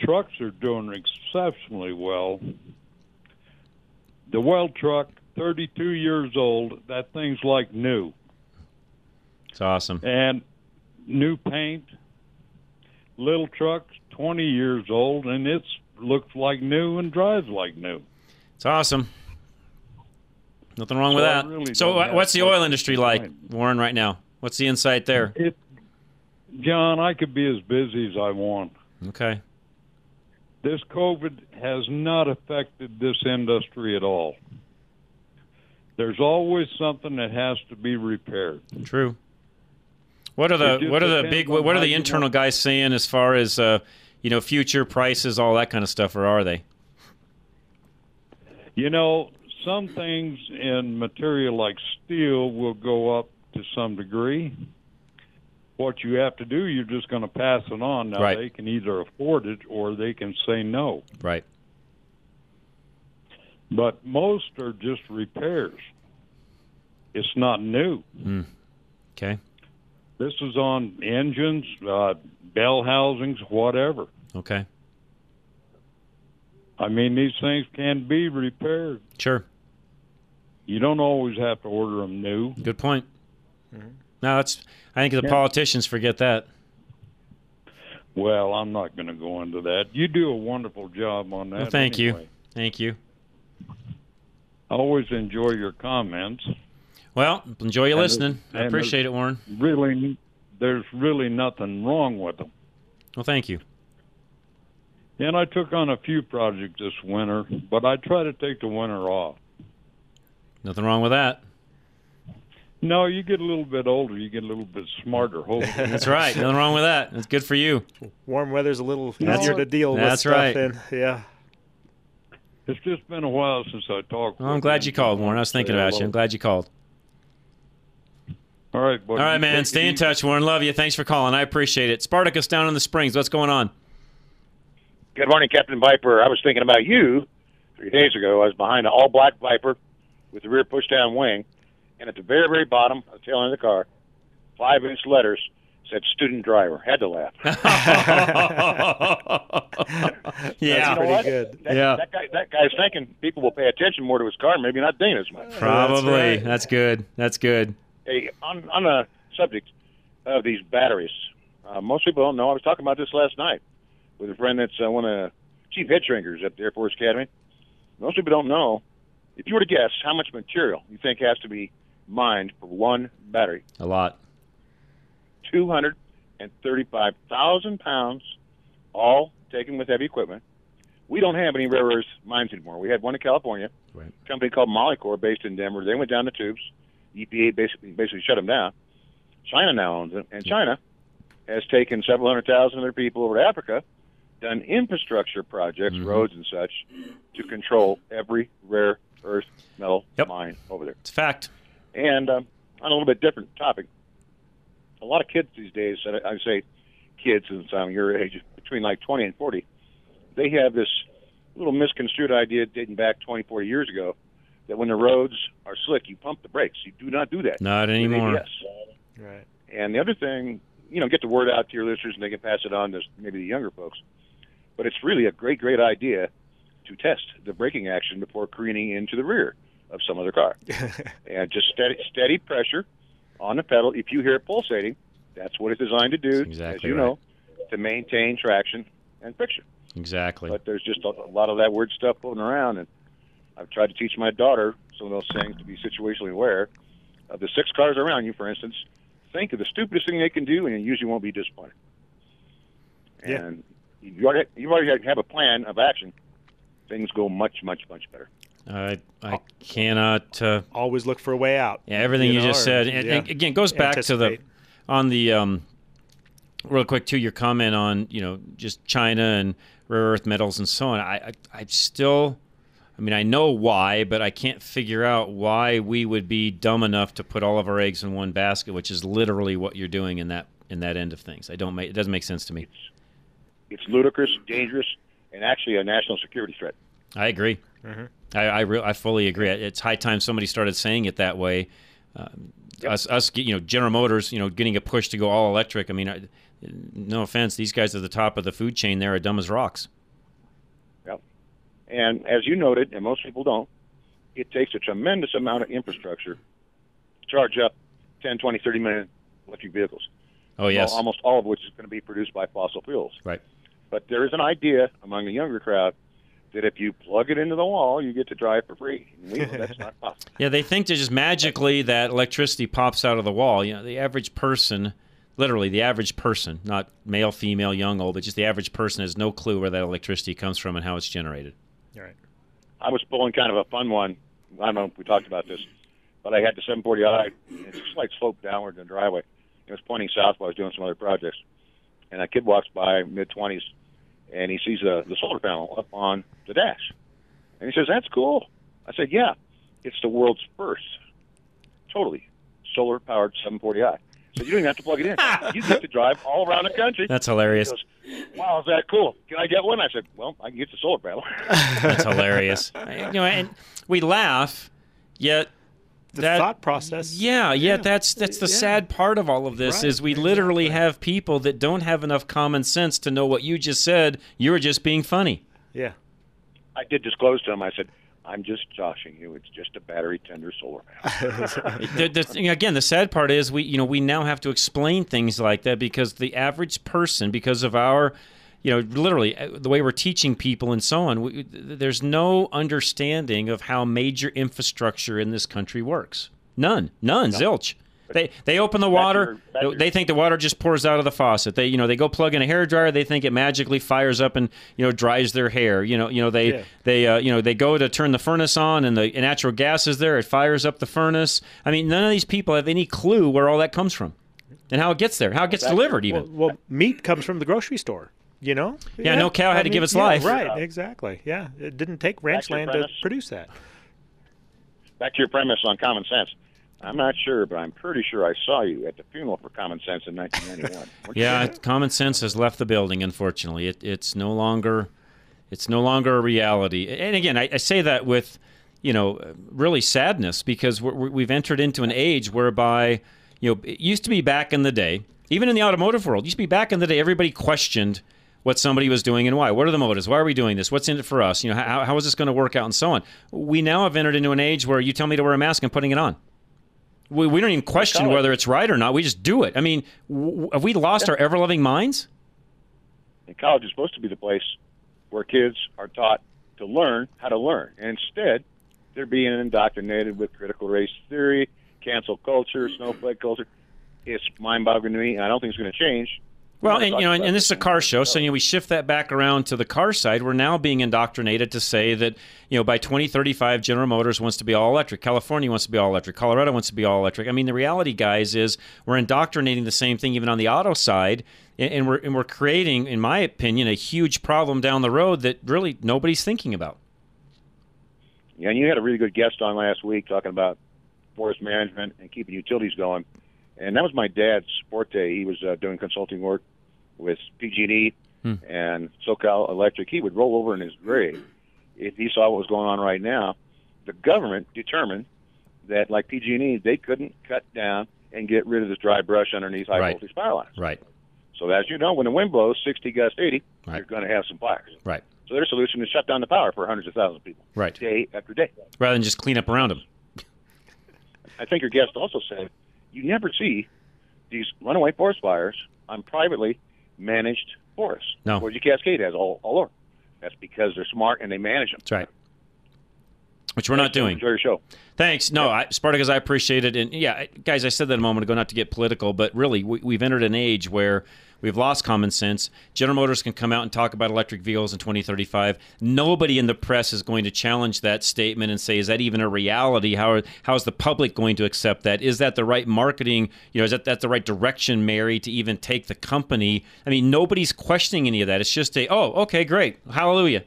Trucks are doing exceptionally well. The well truck, 32 years old, that thing's like new. It's awesome. And new paint. Little trucks, 20 years old, and it's looks like new and drives like new. It's awesome. Nothing wrong with So I that. really so, don't wha- have what's the oil industry like, Warren, right now? What's the insight there? It, John, I could be as busy as I want. Okay. This COVID has not affected this industry at all. There's always something that has to be repaired. True. What are the what are the big what are the internal guys saying as far as uh, you know future prices, all that kind of stuff, or are they? You know, some things in material like steel will go up to some degree. What you have to do, you're just going to pass it on. Now, Right. they can either afford it or they can say no. Right. But most are just repairs. It's not new. Mm. Okay. This is on engines, uh, bell housings, whatever. Okay. I mean, these things can be repaired. Sure. You don't always have to order them new. Good point. No, it's. I think the Yeah. politicians forget that. Well, I'm not going to go into that. You do a wonderful job on that. Well, thank you. Thank you. I always enjoy your comments. Well, enjoy you And listening. I appreciate it, Warren. Really, there's really nothing wrong with them. Well, thank you. And I took on a few projects this winter, but I try to take the winter off. Nothing wrong with that. No, you get a little bit older, you get a little bit smarter. Hopefully. That's right. Nothing wrong with that. It's good for you. Warm weather's a little That's- easier to deal with. that's stuff right. in. Yeah. It's just been a while since I talked. Well, I'm glad you called, Warren. I was thinking Say about you. I'm glad you called. All right, buddy. All right, man. take Stay in touch, Warren. Love you. Thanks for calling. I appreciate it. Spartacus down in the Springs. What's going on? Good morning, Captain Viper. I was thinking about you three days ago. I was behind an all black Viper with the rear push down wing, and at the very, very bottom of the tail end of the car, five inch letters said student driver. Had to laugh. Yeah. You know what? good. That, Yeah. That guy, that guy's thinking people will pay attention more to his car, maybe not ding as much. Probably. That's, good. That's good. Hey, on on the subject of these batteries, uh, most people don't know. I was talking about this last night with a friend that's uh, one of the chief head shrinkers at the Air Force Academy. Most people don't know. If you were to guess how much material you think has to be mined for one battery, A lot. two hundred and thirty-five thousand pounds, all taken with heavy equipment. We don't have any rare earth mines anymore. We had one in California, Right. a company called Molycorp based in Denver. They went down the tubes. EPA basically basically shut them down. China now owns it, and China has taken several hundred thousand of their people over to Africa, done infrastructure projects, Mm-hmm. roads and such, to control every rare earth metal mine over there. It's a fact. And um, on a little bit different topic, a lot of kids these days, and I I say kids since I'm your age, between like 20 and 40, they have this little misconstrued idea dating back 20, 40 years ago that when the roads are slick, you pump the brakes. You do not do that. Not anymore. ABS. Right. And the other thing, you know, get the word out to your listeners and they can pass it on to maybe the younger folks. But it's really a great, great idea to test the braking action before careening into the rear of some other car. and just steady, steady pressure on the pedal. If you hear it pulsating, that's what it's designed to do, exactly as you right. know, to maintain traction and friction. Exactly. But there's just a, a lot of that weird stuff floating around, and I've tried to teach my daughter some of those things to be situationally aware. Of the six cars around you, for instance, think of the stupidest thing they can do, and you usually won't be disappointed. Yeah. And you already you already have a plan of action. Things go much much much better. I I cannot. Uh, Always look for a way out. Yeah, everything you, know, just or- said. And, yeah. and again, goes back to the on the um, real quick to your comment on you know just China and rare earth metals and so on. I I, I still. I mean, I know why, but I can't figure out why we would be dumb enough to put all of our eggs in one basket, which is literally what you're doing in that in that end of things. I don't make it doesn't make sense to me. It's, It's ludicrous, dangerous, and actually a national security threat. I agree. Mhm. I I, re- I fully agree. It's high time somebody started saying it that way. Um, Us, us, you know, General Motors, you know, getting a push to go all electric. I mean, I, no offense, these guys at the top of the food chain there are dumb as rocks. Yep. And as you noted, and most people don't, it takes a tremendous amount of infrastructure to charge up 10, 20, 30 million electric vehicles. Oh yes, Well, almost all of which is going to be produced by fossil fuels. right. But there is an idea among the younger crowd that if you plug it into the wall, you get to drive for free. And we know that's not possible. Yeah, they think that just magically that electricity pops out of the wall. You know, the average person, literally the average person, not male, female, young, old, but just the average person has no clue where that electricity comes from and how it's generated. Right. I was pulling kind of a fun one. I don't know if we talked about this, but I had the 740i. It's just like sloped downward in the driveway. It was pointing south while I was doing some other projects. And a kid walks by, mid 20s, and he sees the, the solar panel up on the dash. And he says, That's cool. I said, Yeah, it's the world's first totally solar powered 740i. So you don't even have to plug it in. you get to drive all around the country. That's hilarious. He goes, wow, is that cool? Can I get one? I said, Well, I can get the solar panel. That's hilarious. you know, and we laugh, yet The that thought process. Yeah, yeah, that's that's the Yeah. sad part of all of this Right, is we literally have people that don't have enough common sense to know what you just said. You were just being funny. Yeah. I did disclose to him, I said, I'm just joshing you. It's just a battery tender solar panel. the, the, thing- again, the sad part is we you know we now have to explain things like that because the average person, because of our you know literally uh, the way we're teaching people and so on, we, there's no understanding of how major infrastructure in this country works. None, none, zilch. They they open the water. They think the water just pours out of the faucet. They you know they go plug in a hair dryer. They think it magically fires up and you know dries their hair. You know you know they Yeah. they uh, you know they go to turn the furnace on and the natural gas is there. It fires up the furnace. I mean none of these people have any clue where all that comes from and how it gets there, how it gets delivered even. Well, well, meat comes from the grocery store. You know. Yeah, no cow had to give its yeah, life. Right. Exactly. Yeah. It didn't take ranch your land to premise. produce that. Back to your premise on common sense. I'm not sure, but I'm pretty sure I saw you at the funeral for common sense in 1991. Weren't you Yeah, there? common sense has left the building. Unfortunately, it, it's no longer it's no longer a reality. And again, I, I say that with you know really sadness because we're, we're- we've entered into an age whereby you know it used to be back in the day, even in the automotive world, it used to be back in the day. Everybody questioned what somebody was doing and why. What are the motives? Why are we doing this? What's in it for us? You know, how, how is this going to work out and so on. We now have entered into an age where you tell me to wear a mask, I'm putting it on. We, we don't even question whether it's right or not. We just do it. I mean, w- have we lost our ever loving minds? And college is supposed to be the place where kids are taught to learn how to learn. And instead, they're being indoctrinated with critical race theory, cancel culture, snowflake culture. It's mind-boggling to me, and I don't think it's going to change. Well, and you know, and, and this is a car show, so you know, we shift that back around to the car side. We're now being indoctrinated to say that you know by 2035, General Motors wants to be all electric, California wants to be all electric, Colorado wants to be all electric. I mean, the reality, guys, is we're indoctrinating the same thing even on the auto side, and, and we're and we're creating, in my opinion, a huge problem down the road that really nobody's thinking about. Yeah, and you had a really good guest on last week talking about forest management and keeping utilities going. And that was my dad's forte. He was uh, doing consulting work with PG&E Hmm. and SoCal Electric. He would roll over in his grave if he saw what was going on right now. The government determined that, like PG&E, they couldn't cut down and get rid of this dry brush underneath high Right. voltage power lines. Right. So as you know, when the wind blows 60 gust 80, Right. you're going to have some fires. Right. So their solution is shut down the power for hundreds of thousands of people, Right. day after day. Rather than just clean up around them. I think your guest also said you never see these runaway forest fires on privately managed forests. No. Where Cascade has all, all over. That's because they're smart and they manage them. That's right. Which we're not doing. Enjoy your show. Thanks. No, I, Spartacus, I appreciate it. And yeah, guys, I said that a moment ago, not to get political, but really, we, we've entered an age where we've lost common sense. General Motors can come out and talk about electric vehicles in 2035. Nobody in the press is going to challenge that statement and say, is that even a reality? How, are, how is the public going to accept that? Is that the right marketing? You know, is that, that the right direction, Mary, to even take the company? I mean, nobody's questioning any of that. It's just a, oh, okay, great. Hallelujah.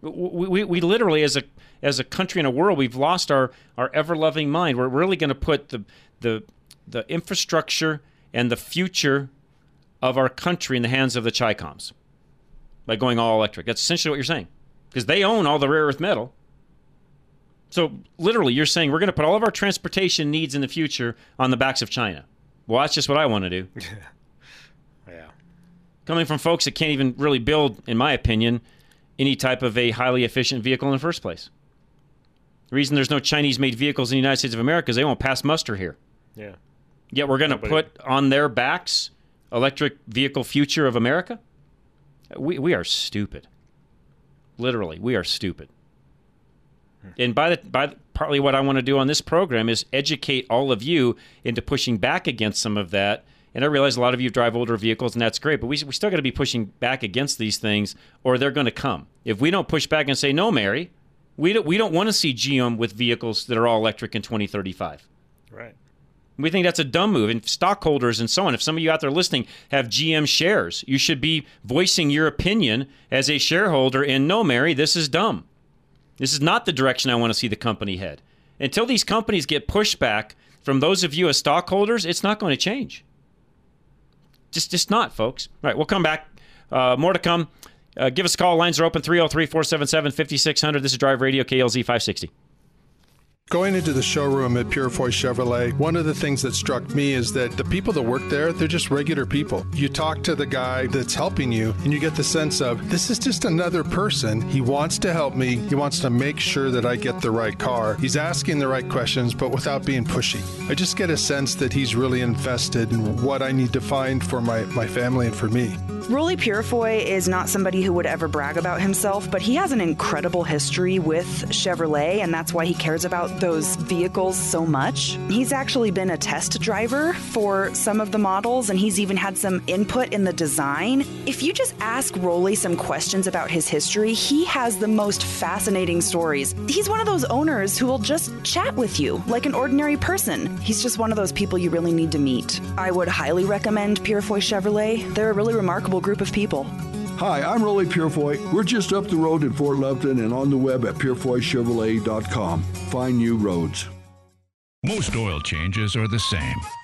We, we, we literally, as a as a country and a world, we've lost our, our ever loving mind. We're really going to put the, the, the infrastructure and the future of our country in the hands of the Chicoms by going all electric. That's essentially what you're saying because they own all the rare earth metal. So literally, you're saying we're going to put all of our transportation needs in the future on the backs of China. Well, that's just what I want to do. yeah. Coming from folks that can't even really build, in my opinion, any type of a highly efficient vehicle in the first place. The reason there's no Chinese made vehicles in the United States of America is they won't pass muster here. Yeah. Yet we're going to put on their backs electric vehicle future of America? We, we are stupid. Literally, we are stupid. Hmm. And by the, by the, partly what I want to do on this program is educate all of you into pushing back against some of that. And I realize a lot of you drive older vehicles, and that's great, but we, we still got to be pushing back against these things, or they're going to come. If we don't push back and say, no, Mary, we don't, we don't want to see GM with vehicles that are all electric in 2035. Right. We think that's a dumb move. And stockholders and so on, if some of you out there listening have GM shares, you should be voicing your opinion as a shareholder. And no, Mary, this is dumb. This is not the direction I want to see the company head. Until these companies get pushback from those of you as stockholders, it's not going to change. Just, just not, folks. All right, we'll come back. Uh, more to come. Uh, give us a call. Lines are open 303 477 5600. This is Drive Radio KLZ 560. Going into the showroom at Purifoy Chevrolet, one of the things that struck me is that the people that work there, they're just regular people. You talk to the guy that's helping you, and you get the sense of this is just another person. He wants to help me, he wants to make sure that I get the right car. He's asking the right questions, but without being pushy. I just get a sense that he's really invested in what I need to find for my, my family and for me. Rolly Purifoy is not somebody who would ever brag about himself, but he has an incredible history with Chevrolet, and that's why he cares about those vehicles so much. He's actually been a test driver for some of the models, and he's even had some input in the design. If you just ask Rolly some questions about his history, he has the most fascinating stories. He's one of those owners who will just chat with you like an ordinary person. He's just one of those people you really need to meet. I would highly recommend Purifoy Chevrolet. They're a really remarkable group of people. Hi, I'm Rolly Purifoy. We're just up the road in Fort Lupton and on the web at purifoychevrolet.com. Find new roads. Most oil changes are the same.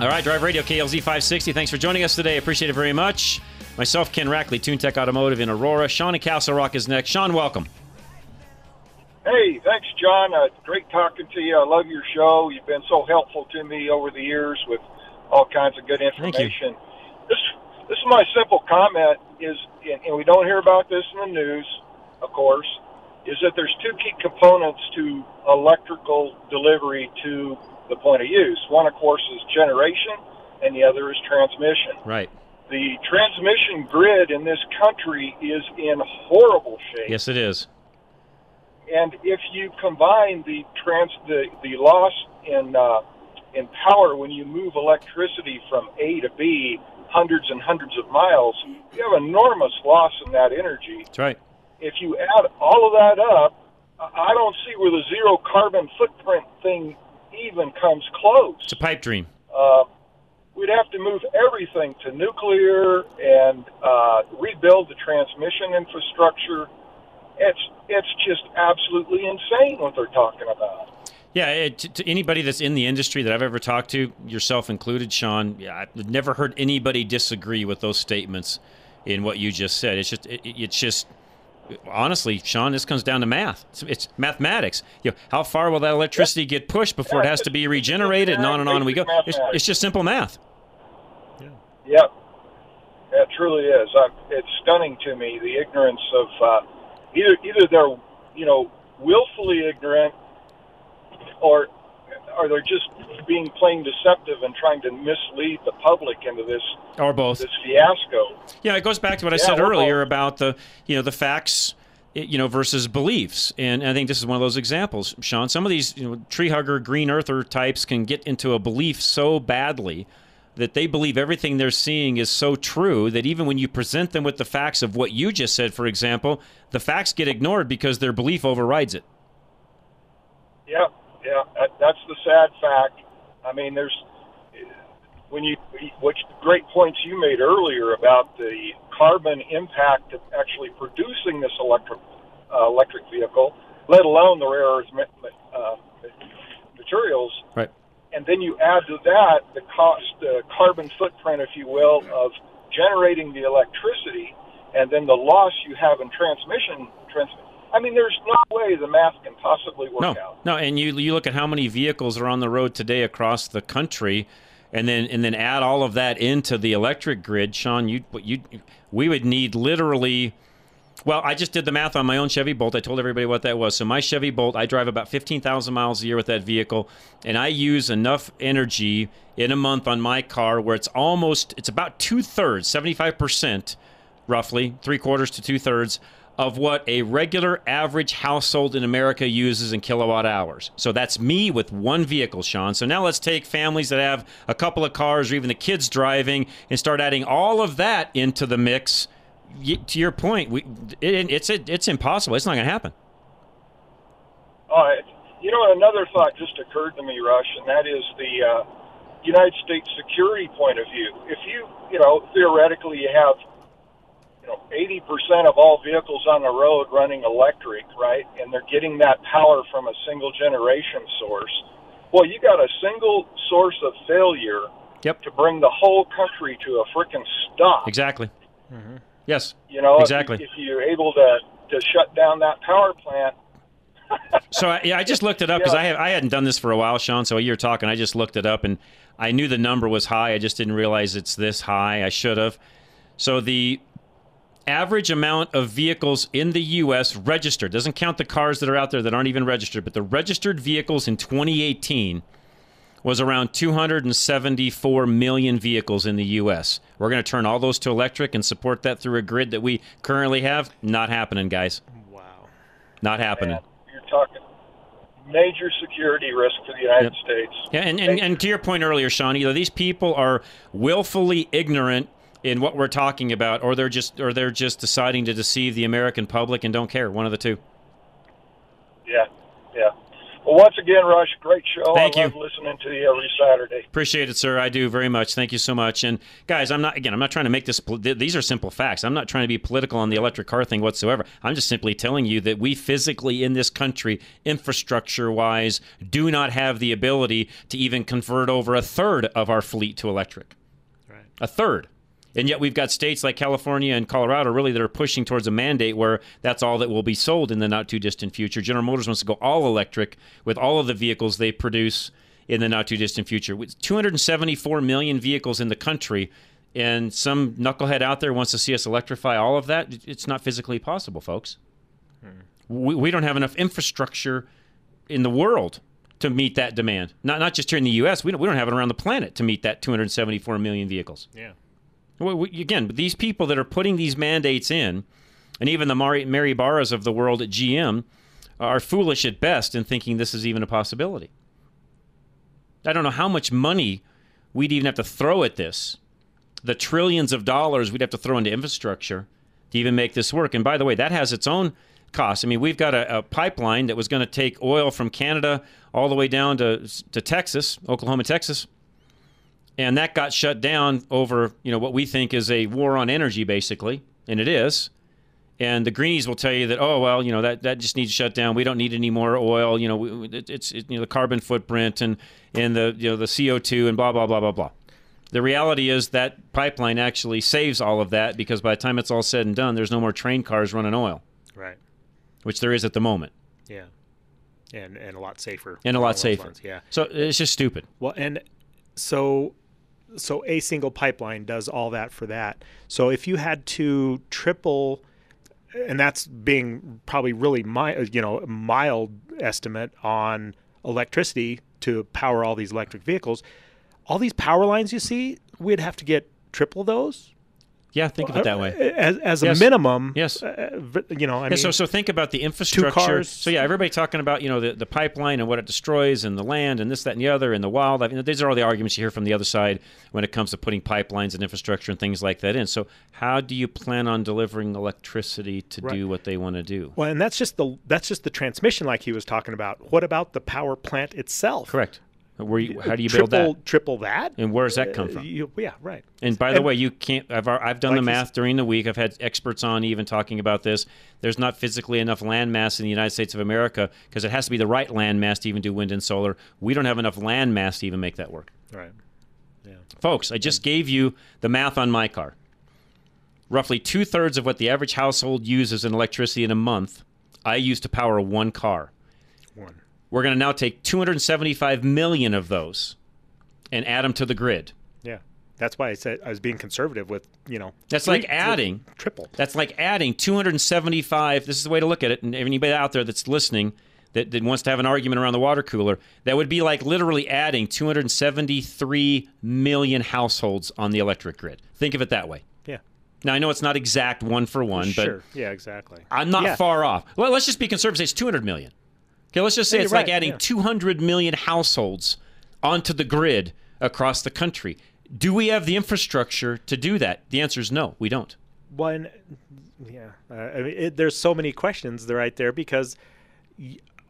All right, Drive Radio KLZ 560. Thanks for joining us today. Appreciate it very much. Myself, Ken Rackley, TuneTech Automotive in Aurora. Sean in Castle Rock is next. Sean, welcome. Hey, thanks, John. Uh, great talking to you. I love your show. You've been so helpful to me over the years with all kinds of good information. This, this is my simple comment: is, and, and we don't hear about this in the news, of course, is that there's two key components to electrical delivery to the point of use. One, of course, is generation, and the other is transmission. Right. The transmission grid in this country is in horrible shape. Yes, it is. And if you combine the trans the, the loss in uh, in power when you move electricity from A to B hundreds and hundreds of miles, you have enormous loss in that energy. That's right. If you add all of that up, I I don't see where the zero carbon footprint thing even comes close. It's a pipe dream. Uh, we'd have to move everything to nuclear and uh, rebuild the transmission infrastructure. It's it's just absolutely insane what they're talking about. Yeah, it, to, to anybody that's in the industry that I've ever talked to, yourself included, Sean, yeah, I've never heard anybody disagree with those statements in what you just said. It's just, it, it's just, honestly, Sean, this comes down to math. It's, it's mathematics. You know, how far will that electricity get pushed before it has to be regenerated, and on and on we go. It's, it's just simple math. Yeah. Yep, it truly is. Uh, it's stunning to me the ignorance of uh, either either they're you know willfully ignorant or or they're just being plain deceptive and trying to mislead the public into this Or both. this fiasco. Yeah, it goes back to what I Yeah, said earlier about the you know the facts, you know, versus beliefs, and I think this is one of those examples, Sean. Some of these you know tree hugger, green earther types can get into a belief so badly that they believe everything they're seeing is so true that even when you present them with the facts of what you just said, for example, the facts get ignored because their belief overrides it. Yeah, yeah, that, that's the sad fact. I mean, there's when you which great points you made earlier about the carbon impact of actually producing this electric uh, electric vehicle, let alone the rare earth uh, materials. Right. And then you add to that the cost, the carbon footprint, if you will, of generating the electricity, and then the loss you have in transmission. Trans- I mean, there's no way the math can possibly work no, out. no, and you you look at how many vehicles are on the road today across the country, and then and then add all of that into the electric grid, Sean. You you we would need literally. Well, I just did the math on my own Chevy Bolt. I told everybody what that was. So my Chevy Bolt, I drive about fifteen thousand miles a year with that vehicle, and I use enough energy in a month on my car where it's almost it's about two thirds, seventy five percent, roughly three quarters to two thirds of what a regular average household in America uses in kilowatt hours. So that's me with one vehicle, Sean. So now let's take families that have a couple of cars or even the kids driving and start adding all of that into the mix. To your point, we, it, it's it, it's impossible. It's not going to happen. All right. You know, another thought just occurred to me, Rush, and that is the uh, United States security point of view. If you, you know, theoretically you have, know, 80% of all vehicles on the road running electric, right? And they're getting that power from a single generation source. Well, you got a single source of failure Yep. to bring the whole country to a freaking stop. Exactly. Mm-hmm. Yes. You know, exactly. if you're able to, to shut down that power plant, So I, yeah, I just looked it up because I have I hadn't done this for a while, Sean. So you're talking, I just looked it up and I knew the number was high. I just didn't realize it's this high. I should have. So the average amount of vehicles in the U.S. registered doesn't count the cars that are out there that aren't even registered, but the registered vehicles in 2018 was around 274 million vehicles in the U.S. We're going to turn all those to electric and support that through a grid that we currently have. Not happening, guys. Wow. Not happening. you're talking major security risk for the United Yep. States. Yeah, and, and, and to your point earlier, Sean, either these people are willfully ignorant in what we're talking about, or they're just or they're just deciding to deceive the American public and don't care. One of the two. Yeah, yeah. Well, once again, Rush, great show. Thank I you. love listening to you every Saturday. Appreciate it, sir. I do very much. Thank you so much. And guys, I'm not again. I'm not trying to make this. These are simple facts. I'm not trying to be political on the electric car thing whatsoever. I'm just simply telling you that we physically in this country, infrastructure-wise, do not have the ability to even convert over a third of our fleet to electric. Right. A third. And yet we've got states like California and Colorado really that are pushing towards a mandate where that's all that will be sold in the not too distant future. General Motors wants to go all electric with all of the vehicles they produce in the not too distant future. With 274 million vehicles in the country, and some knucklehead out there wants to see us electrify all of that, it's not physically possible, folks. Hmm. We, we don't have enough infrastructure in the world to meet that demand. Not not just here in the U.S. We don't, we don't have it around the planet to meet that 274 million vehicles. Yeah. Well, we, again, these people that are putting these mandates in, and even the Mari, Mary Barras of the world at GM, are foolish at best in thinking this is even a possibility. I don't know how much money we'd even have to throw at this, the trillions of dollars we'd have to throw into infrastructure to even make this work. And by the way, that has its own cost. I mean, we've got a, a pipeline that was going to take oil from Canada all the way down to to Texas, Oklahoma, Texas and that got shut down over you know what we think is a war on energy basically and it is and the greenies will tell you that oh well you know that, that just needs to shut down we don't need any more oil you know it, it's it, you know the carbon footprint and and the you know the CO2 and blah blah blah blah blah the reality is that pipeline actually saves all of that because by the time it's all said and done there's no more train cars running oil Right. which there is at the moment Yeah. And and a lot safer. and a lot safer lines, Yeah. so it's just stupid Well, and so so a single pipeline does all that for that. So if you had to triple and that's being probably really mi- uh, you know mild estimate on electricity to power all these electric vehicles, all these power lines you see, we'd have to get triple those. Yeah think of it that way As, as Yes. a minimum, Yes. uh, you know, I Yeah, mean, so so think about the infrastructure. cars. So yeah, everybody talking about you know the, the pipeline and what it destroys and the land and this that and the other and the wildlife. You know, these are all the arguments you hear from the other side when it comes to putting pipelines and infrastructure and things like that in. So how do you plan on delivering electricity to Right. do what they want to do? Well, and that's just the that's just the transmission, like he was talking about. What about the power plant itself? Correct. Where you, how do you triple, build that? Triple that? And where does that come Uh, from? you- yeah, right. And by the And- way, you can't. I've I've done the Like you math during the week. I've had experts on even talking about this. There's not physically enough land mass in the United States of America because it has to be the right land mass to even do wind and solar. We don't have enough land mass to even make that work. Right. Yeah. Folks, I just gave you the math on my car. Roughly two thirds of what the average household uses in electricity in a month, I use to power one car. One. We're going to now take 275 million of those and add them to the grid. Yeah. That's why I said I was being conservative with you know. That's three- like adding triple. That's like adding 275. This is the way to look at it. And anybody out there that's listening that, that wants to have an argument around the water cooler, that would be like literally adding 273 million households on the electric grid. Think of it that way. Yeah. Now I know it's not exact one for one, but Yeah. Exactly. I'm not Yeah. far off. Well, let's just be conservative. It's 200 million. Okay, let's just say it's you're like right, adding yeah. 200 million households onto the grid across the country. Do we have the infrastructure to do that? The answer is no, we don't. One. Yeah. Uh, I mean, it, there's so many questions there right there because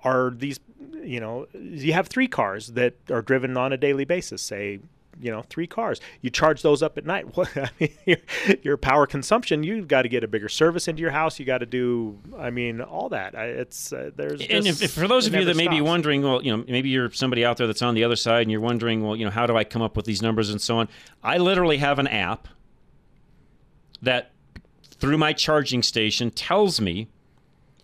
are these you know you have three cars that are driven on a daily basis say you know three cars. You charge those up at night. What I mean, your, your power consumption you've got to get a bigger service into your house. You got to do i mean all that. I, it's uh, there's and just- if, if for those of you that may be wondering, well, you know, maybe you're somebody out there that's on the other side and you're wondering, well, you know, how do I come up with these numbers and so on? I literally have an app that through my charging station tells me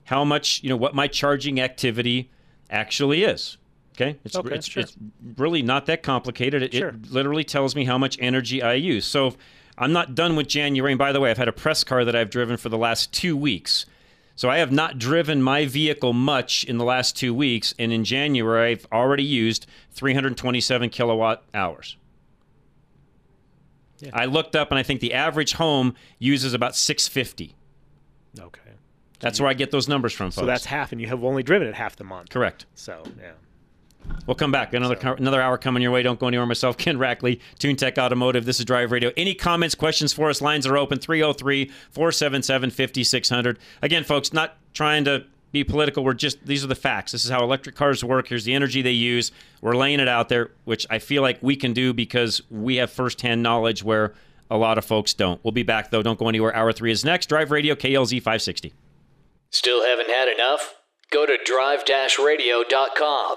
how much, you know, what my charging activity actually is. Okay? It's, Okay, it's, sure. it's really not that complicated. It, Sure. it literally tells me how much energy I use. So I'm not done with January. And by the way, I've had a press car that I've driven for the last two weeks. So I have not driven my vehicle much in the last two weeks. And in January, I've already used 327 kilowatt hours. I looked up and I think the average home uses about 650. okay That's where I get those numbers from, folks. so that's half and you have only driven it half the month correct. so yeah We'll come back. Another co- another hour coming your way. Don't go anywhere. Myself, Ken Rackley, TuneTech Automotive. This is Drive Radio. Any comments, questions for us? Lines are open 303 477 5600. Again, folks, not trying to be political. We're just these are the facts. This is how electric cars work. Here's the energy they use. We're laying it out there, which I feel like we can do because we have firsthand knowledge where a lot of folks don't. We'll be back though. Don't go anywhere. Hour three is next. Drive Radio KLZ 560. Still haven't had enough? Go to drive-radio.com.